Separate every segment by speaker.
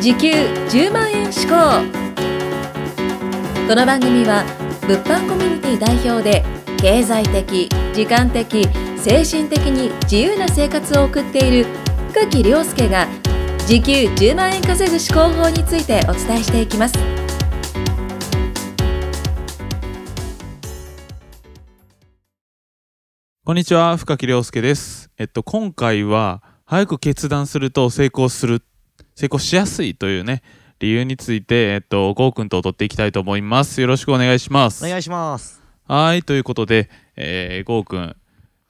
Speaker 1: 時給10万円志向この番組は物販コミュニティ代表で経済的時間的精神的に自由な生活を送っている深木亮介が時給10万円稼ぐ思考法についてお伝えしていきます。
Speaker 2: こんにちは深木亮介です。えっと今回は早く決断すると成功する成功しやすいというね理由についてえっとゴーくんと取っていきたいと思います。よろしくお願いします。
Speaker 3: お願いします。
Speaker 2: はいということで、えー、ゴーくん、
Speaker 3: はい。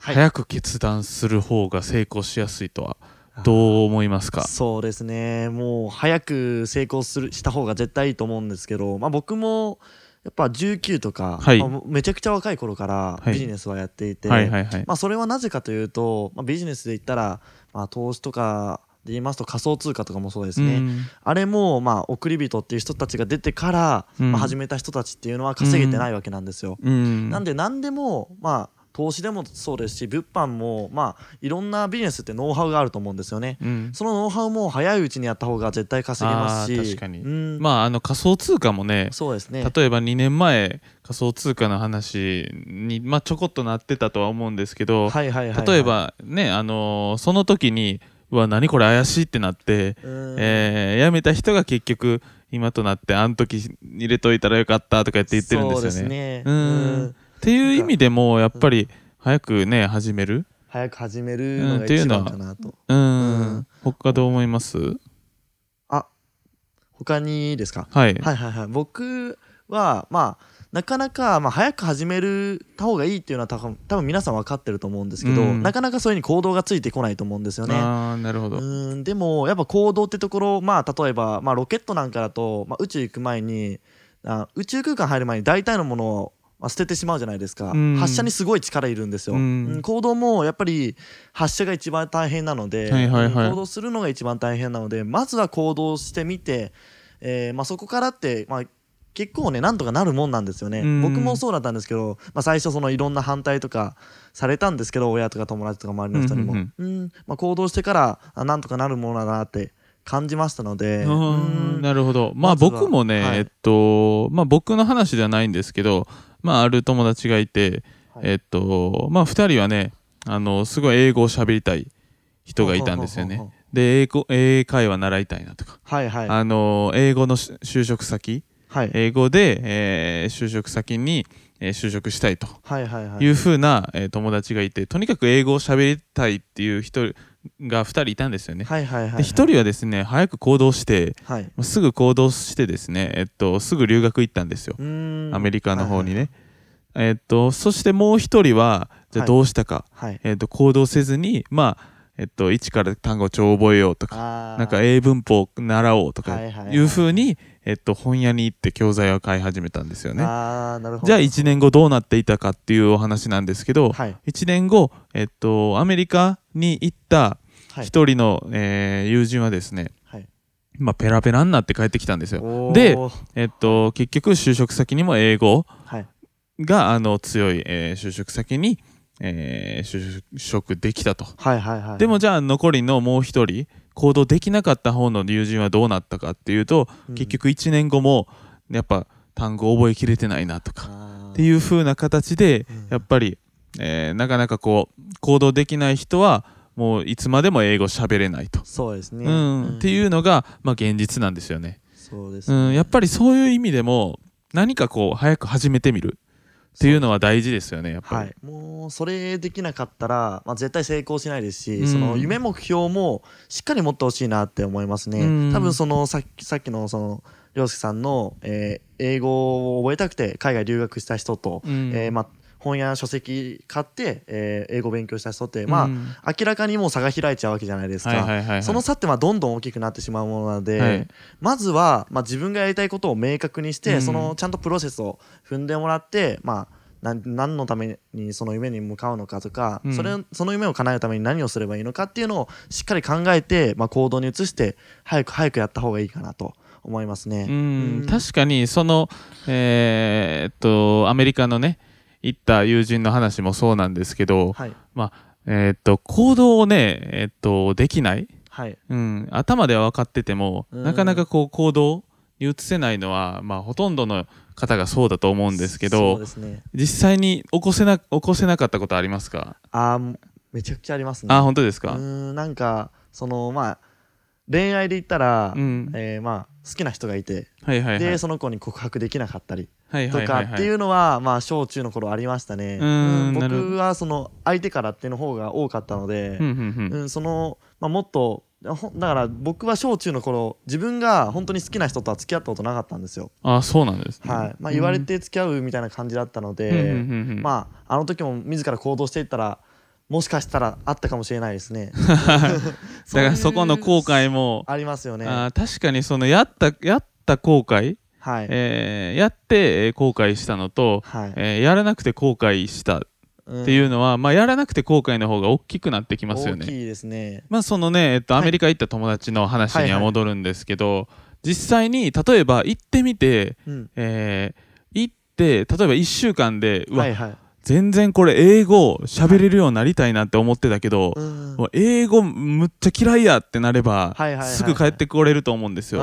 Speaker 2: 早く決断する方が成功しやすいとはどう思いますか？
Speaker 3: そうですね。もう早く成功するした方が絶対いいと思うんですけど、まあ僕もやっぱ19とか、
Speaker 2: はい。
Speaker 3: まあめちゃくちゃ若い頃から
Speaker 2: はい。
Speaker 3: ビジネスはやっていて、まあそれはなぜかというと、まあ、ビジネスで言ったら、まあ、投資とかで言いますと仮想通貨とかもそうですね。
Speaker 2: うん。
Speaker 3: あれもまあ送り人っていう人たちが出てから、
Speaker 2: うん。
Speaker 3: まあ、始めた人たちっていうのは稼げてないわけなんですよ。
Speaker 2: うん。
Speaker 3: なんで何でもまあ投資でもそうですし物販もまあいろんなビジネスってノウハウがあると思うんですよね。
Speaker 2: うん。
Speaker 3: そのノウハウも早いうちにやった方が絶対稼げますし。
Speaker 2: 確かに。
Speaker 3: うん。
Speaker 2: まああの仮想通貨もね
Speaker 3: そうですね。
Speaker 2: 例えば2年前仮想通貨の話に、まあ、ちょこっとなってたとは思うんですけど、
Speaker 3: はいはいはいはい。
Speaker 2: 例えばね、あのーその時にうわ何これ怪しいってなって、
Speaker 3: うん。
Speaker 2: えー辞めた人が結局今となってあの時入れといたらよかったとかって言ってるんですよ
Speaker 3: そう
Speaker 2: ね。ん。
Speaker 3: うん。
Speaker 2: っていう意味でもやっぱり早くね始める？
Speaker 3: 早く始めるのが
Speaker 2: うんっていう
Speaker 3: 一
Speaker 2: のは
Speaker 3: 番かなと。
Speaker 2: うん、
Speaker 3: うん。
Speaker 2: 他どう思います？
Speaker 3: 他にですか？
Speaker 2: はい、
Speaker 3: はいはいはい。僕はまあなかなか、まあ、早く始めるた方がいいっていうのは多分多分皆さん分かってると思うんですけど、
Speaker 2: うん。
Speaker 3: なかなかそういうに行動がついてこないと思うんですよね。
Speaker 2: ああなるほど、
Speaker 3: うん。でもやっぱ行動ってところまあ例えば、まあ、ロケットなんかだと、まあ、宇宙行く前にあ宇宙空間入る前に大体のものを、まあ、捨ててしまうじゃないですか、
Speaker 2: うん。
Speaker 3: 発射にすごい力いるんですよ、
Speaker 2: うん。
Speaker 3: うん。行動もやっぱり発射が一番大変なので、
Speaker 2: はいはいはい。
Speaker 3: うん行動するのが一番大変なのでまずは行動してみて、えーまあ、そこからって、まあ、結構ねなんとかなるもんなんですよね、
Speaker 2: うん。
Speaker 3: 僕もそうだったんですけど、まあ、最初そのいろんな反対とかされたんですけど親とか友達とか周りの人にも、まあ、行動してからあなんとかなるものだなって感じましたので、
Speaker 2: なるほど。まあ僕もね、
Speaker 3: はい。
Speaker 2: えっとまあ僕の話ではないんですけどまあある友達がいて、
Speaker 3: はい。
Speaker 2: えっとまあ2人はねあのすごい英語を喋りたい人がいたんですよね。で英語英会話習いたいなとか、
Speaker 3: はいはい。
Speaker 2: あの英語のし就職先
Speaker 3: はい
Speaker 2: 英語で、えー就職先に、えー就職したいと。
Speaker 3: はい
Speaker 2: うふうな、えー友達がいてとにかく英語を喋りたいっていう人が2人いたんですよね。
Speaker 3: はいはいはい
Speaker 2: で1人はですね早く行動して
Speaker 3: はい。
Speaker 2: すぐ行動してですね、えっと、すぐ留学行ったんですよ、アメリカの方にね。
Speaker 3: はい
Speaker 2: えっと、そしてもう一人は、じゃどうしたか、
Speaker 3: はいはい。
Speaker 2: えっと、行動せずに、まあ、えっと、一から単語帳を覚えようとか、なんか英文法を習おうとか
Speaker 3: はいはいはい
Speaker 2: い。うふうに、えっと、本屋に行って教材を買い始めたんですよね。じゃあ1年後どうなっていたかっていうお話なんですけど、
Speaker 3: はい。
Speaker 2: 1年後、えっと、アメリカに行った
Speaker 3: はい。
Speaker 2: 一人の、えー友人はですね、
Speaker 3: はい。
Speaker 2: まあ、ペラペラになって帰ってきたんですよ。でえっと、結局就職先にも英語
Speaker 3: はい。
Speaker 2: があの強い、えー就職先に、えー就職できたと。
Speaker 3: はいはいはい。
Speaker 2: でもじゃあ残りのもう一人行動できなかった方の友人はどうなったかっていうと、
Speaker 3: うん。
Speaker 2: 結局1年後もやっぱ単語覚えきれてないなとかっていう風な形で
Speaker 3: うん。
Speaker 2: やっぱり、えーなかなかこう行動できない人はもういつまでも英語喋れないと、
Speaker 3: そうですね。
Speaker 2: うん。っていうのが、まあ、現実なんですよね。
Speaker 3: そうですね。
Speaker 2: うん、やっぱりそういう意味でも何かこう早く始めてみるっていうのは大事ですよねやっぱり。
Speaker 3: はい、もうそれできなかったら、まあ、絶対成功しないですし、
Speaker 2: うん。
Speaker 3: その夢目標もしっかり持ってほしいなって思いますね、
Speaker 2: うん。
Speaker 3: 多分そのさっきさっきのその涼介さんの、えー英語を覚えたくて海外留学した人と、
Speaker 2: うん。
Speaker 3: えーまあ、本や書籍買って、えー英語勉強した人って、まあ
Speaker 2: うん。
Speaker 3: 明らかにもう差が開いちゃうわけじゃないですか、その差ってまあどんどん大きくなってしまうものなので、
Speaker 2: はい。
Speaker 3: まずは、まあ、自分がやりたいことを明確にして、
Speaker 2: うん。
Speaker 3: そのちゃんとプロセスを踏んでもらって、まあ、なん何のためにその夢に向かうのかとか、
Speaker 2: うん。
Speaker 3: それその夢を叶えるために何をすればいいのかっていうのをしっかり考えて、まあ、行動に移して早く早くやった方がいいかなと思いますね。
Speaker 2: うん。
Speaker 3: うん。
Speaker 2: 確かにそのえーっとアメリカのね行った友人の話もそうなんですけど、
Speaker 3: はい。
Speaker 2: まあえーっと行動をね、えーっとできない、
Speaker 3: はい。
Speaker 2: うん、頭では分かってても、
Speaker 3: うん。
Speaker 2: なかなかこう行動に移せないのは、まあ、ほとんどの方がそうだと思うんですけど
Speaker 3: ね。
Speaker 2: 実際に起こせな起こせなかったことありますか？
Speaker 3: あーめちゃくちゃありますね。
Speaker 2: あ本当ですか、
Speaker 3: うーんなんかそのまあ恋愛で言ったら、
Speaker 2: うん。
Speaker 3: えーまあ好きな人がいて、
Speaker 2: はいはいはい。
Speaker 3: でその子に告白できなかったりとかっていうのはまあ小中の頃ありましたね。僕はその相手からっていうの方が多かったのでそのまあもっとほだから僕は小中の頃自分が本当に好きな人とは付き合ったことなかったんですよ。
Speaker 2: あそうなんですね、
Speaker 3: はい。まあ言われて付き合うみたいな感じだったので、まああの時も自ら行動していったらもしかしたらあったかもしれないですね。
Speaker 2: だからそこの後悔も、
Speaker 3: ありますよね。
Speaker 2: あー確かにそのやったやった後悔、
Speaker 3: はい。
Speaker 2: えーやってえー後悔したのと、
Speaker 3: はい。
Speaker 2: えーやらなくて後悔したっ
Speaker 3: って
Speaker 2: いうのは、まあ、やらなくて後悔の方が大きくなってきますよね。
Speaker 3: 大きいですね。
Speaker 2: まあそのね、えっと、
Speaker 3: はい
Speaker 2: アメリカ行った友達の話に
Speaker 3: は
Speaker 2: 戻るんですけど、実際に例えば行ってみて、
Speaker 3: うん。
Speaker 2: えー行って例えば1週間でうわ、
Speaker 3: はいはい。
Speaker 2: 全然これ英語喋れるようになりたいなって思ってたけど、
Speaker 3: うん。
Speaker 2: 英語むっちゃ嫌いやってなれば、
Speaker 3: はいはいはいはい。
Speaker 2: すぐ帰ってこれると思うんですよ。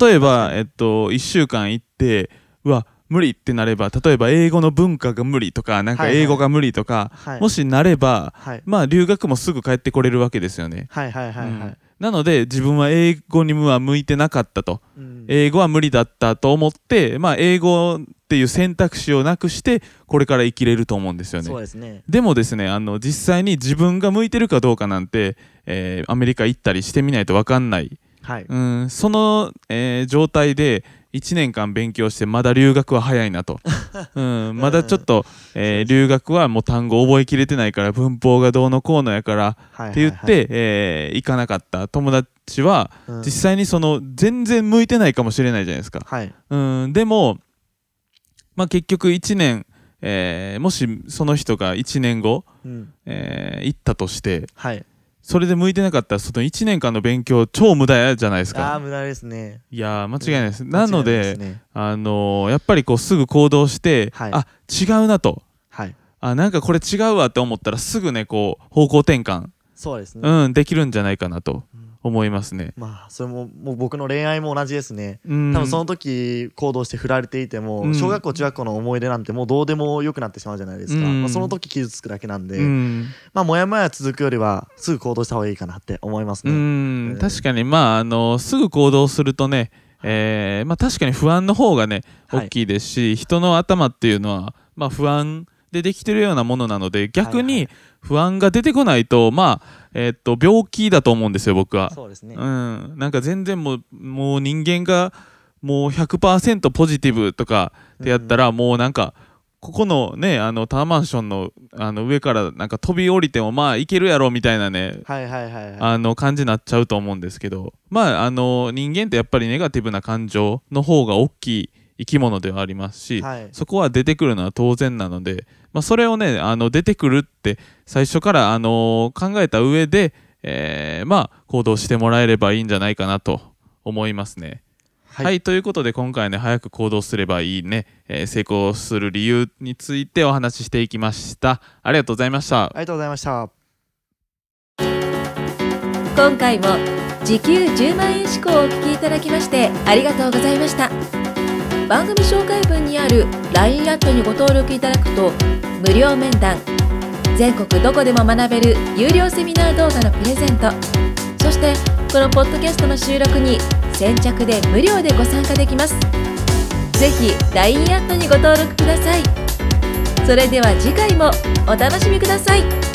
Speaker 2: 例えば、えっと、1週間行ってうわ無理ってなれば例えば英語の文化が無理とかなんか
Speaker 3: はいはい。
Speaker 2: 英語が無理とか、
Speaker 3: はい。
Speaker 2: もしなれば
Speaker 3: はい。
Speaker 2: まあ留学もすぐ帰ってこれるわけですよね。
Speaker 3: はいはいはいはい。
Speaker 2: なので自分は英語には向いてなかったと
Speaker 3: うん
Speaker 2: 英語は無理だったと思って、まあ、英語っていう選択肢をなくしてこれから生きれると思うんですよね
Speaker 3: そう。ですね。
Speaker 2: でもですねあの実際に自分が向いてるかどうかなんて、えーアメリカ行ったりしてみないと分かんない、
Speaker 3: はい。
Speaker 2: うん、その、えー状態で1年間勉強してまだ留学は早いなと、うん、まだちょっと、えー留学はもう単語覚えきれてないから文法がどうのこうのやから
Speaker 3: はい
Speaker 2: って言って、えー行かなかった友達は
Speaker 3: うん
Speaker 2: 実際にその全然向いてないかもしれないじゃないですか。
Speaker 3: はい。
Speaker 2: うん、でも、まあ、結局1年、えーもしその人が1年後、
Speaker 3: うん。
Speaker 2: えー行ったとして
Speaker 3: はい。
Speaker 2: それで向いてなかったらその1年間の勉強超無駄やじゃないですか。
Speaker 3: ああ無駄ですね。
Speaker 2: いやー間違いないです。なので
Speaker 3: 間違いないすね
Speaker 2: あのーやっぱりこうすぐ行動して、
Speaker 3: はい
Speaker 2: あ違うなと
Speaker 3: はい。
Speaker 2: あなんかこれ違うわって思ったらすぐねこう方向転換、
Speaker 3: そうですね。
Speaker 2: うん、できるんじゃないかなと
Speaker 3: うん
Speaker 2: 思いますね。
Speaker 3: まあそれももう僕の恋愛も同じですね。
Speaker 2: うん。
Speaker 3: 多分その時行動して振られていても、
Speaker 2: うん。
Speaker 3: 小学校中学校の思い出なんてもうどうでもよくなってしまうじゃないですか、
Speaker 2: うん。
Speaker 3: まあ、その時傷つくだけなんで、
Speaker 2: うん。
Speaker 3: まあもやもや続くよりはすぐ行動した方がいいかなって思います
Speaker 2: う
Speaker 3: ね、
Speaker 2: 確かに。まああのすぐ行動するとね、えーまあ、確かに不安の方がね
Speaker 3: はい。
Speaker 2: 大きいですし、人の頭っていうのは、まあ、不安でできてるようなものなので逆に不安が出てこないと、まあえーっと病気だと思うんですよ僕は。
Speaker 3: そうですね、
Speaker 2: うん、なんか全然もうもう人間がもう100%ポジティブとかってやったら、もうなんかここのねあのタワーマンションのあの上からなんか飛び降りてもまあいけるやろみたいなね
Speaker 3: はいはいはいはい。
Speaker 2: あの感じになっちゃうと思うんですけど。まああの人間ってやっぱりネガティブな感情の方が大きい生き物ではありますし、
Speaker 3: はい。
Speaker 2: そこは出てくるのは当然なので、まあ、それをねあの出てくるって最初からあの考えた上で、えーまあ行動してもらえればいいんじゃないかなと思いますね。
Speaker 3: は
Speaker 2: はいい、ということで今回ね早く行動すればいいね、えー成功する理由についてお話ししていきました。ありがとうございました。
Speaker 3: ありがとうございました
Speaker 1: 今回も時給10万円志向をお聞きいただきましてありがとうございました番組紹介文にある LINE アットにご登録いただくと無料面談全国どこでも学べる有料セミナー動画のプレゼントそしてこのポッドキャストの収録に先着で無料でご参加できます。ぜひ LINE アットにご登録ください。それでは次回もお楽しみください。